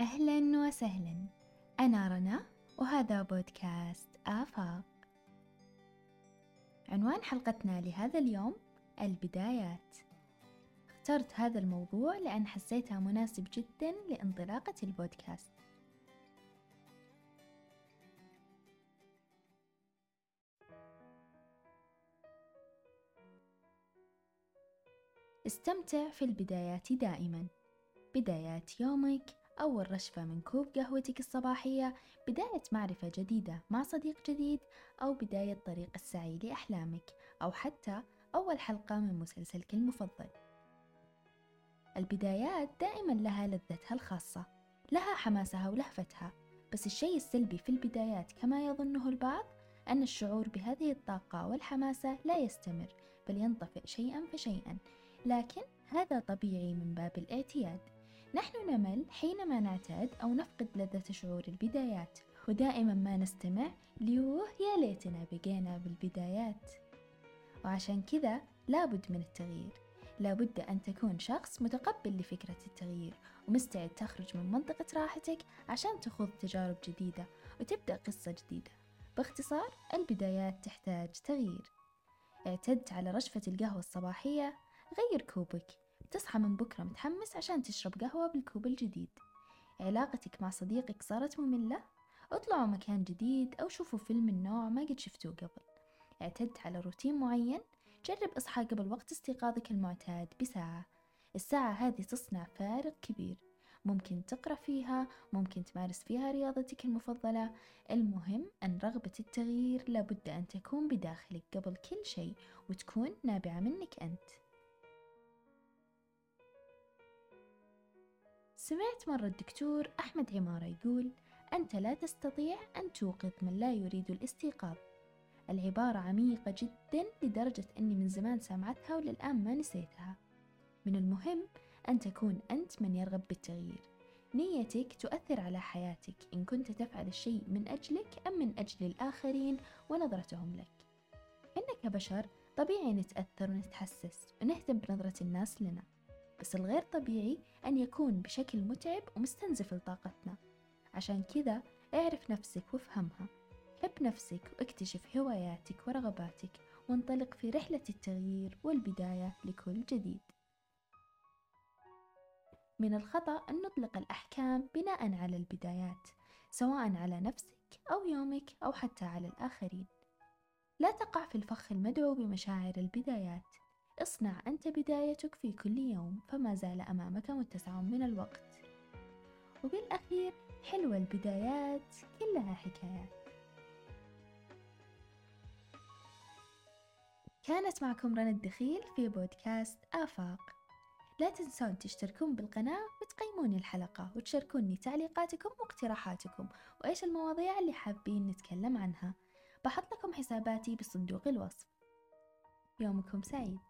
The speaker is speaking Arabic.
أهلا وسهلا. أنا رنا وهذا بودكاست آفاق. عنوان حلقتنا لهذا اليوم البدايات. اخترت هذا الموضوع لأن حسيتها مناسب جدا لانطلاقة البودكاست. استمتع في البدايات دائما. بدايات يومك أول رشفة من كوب قهوتك الصباحية بداية معرفة جديدة مع صديق جديد أو بداية طريق السعي لأحلامك أو حتى أول حلقة من مسلسلك المفضل. البدايات دائما لها لذتها الخاصة لها حماسها ولهفتها. بس الشيء السلبي في البدايات كما يظنه البعض أن الشعور بهذه الطاقة والحماسة لا يستمر بل ينطفئ شيئا فشيئا. لكن هذا طبيعي من باب الاعتياد. نحن نمل حينما نعتاد أو نفقد لذة شعور البدايات ودائما ما نستمع ليوه يا ليتنا بقينا بالبدايات. وعشان كذا لابد من التغيير. لابد أن تكون شخص متقبل لفكرة التغيير ومستعد تخرج من منطقة راحتك عشان تخوض تجارب جديدة وتبدأ قصة جديدة. باختصار البدايات تحتاج تغيير. اعتدت على رشفة القهوة الصباحية غير كوبك. تصحى من بكرة متحمس عشان تشرب قهوة بالكوب الجديد. علاقتك مع صديقك صارت مملة؟ اطلعوا مكان جديد أو شوفوا فيلم من نوع ما قد شفتوه قبل. اعتدت على روتين معين؟ جرب إصحى قبل وقت استيقاظك المعتاد بساعة. الساعة هذه تصنع فارق كبير. ممكن تقرأ فيها ممكن تمارس فيها رياضتك المفضلة. المهم أن رغبة التغيير لابد أن تكون بداخلك قبل كل شيء وتكون نابعة منك أنت. سمعت مرة الدكتور أحمد عمارة يقول أنت لا تستطيع أن توقظ من لا يريد الاستيقاظ. العبارة عميقة جدا لدرجة أني من زمان سمعتها وللآن ما نسيتها. من المهم أن تكون أنت من يرغب بالتغيير. نيتك تؤثر على حياتك إن كنت تفعل الشيء من أجلك أم من أجل الآخرين ونظرتهم لك. إحنا كبشر طبيعي نتأثر ونتحسس ونهتم بنظرة الناس لنا. بس الغير طبيعي أن يكون بشكل متعب ومستنزف لطاقتنا. عشان كذا اعرف نفسك وافهمها. حب نفسك واكتشف هواياتك ورغباتك وانطلق في رحلة التغيير والبداية لكل جديد. من الخطأ أن نطلق الأحكام بناء على البدايات سواء على نفسك أو يومك أو حتى على الآخرين. لا تقع في الفخ المدعو بمشاعر البدايات. اصنع أنت بدايتك في كل يوم فما زال أمامك متسع من الوقت. وبالأخير حلوة البدايات كلها حكايات كانت معكم رنا الدخيل في بودكاست آفاق. لا تنسون تشتركون بالقناة وتقيمون الحلقة وتشاركوني تعليقاتكم واقتراحاتكم وإيش المواضيع اللي حابين نتكلم عنها. بحط لكم حساباتي بصندوق الوصف. يومكم سعيد.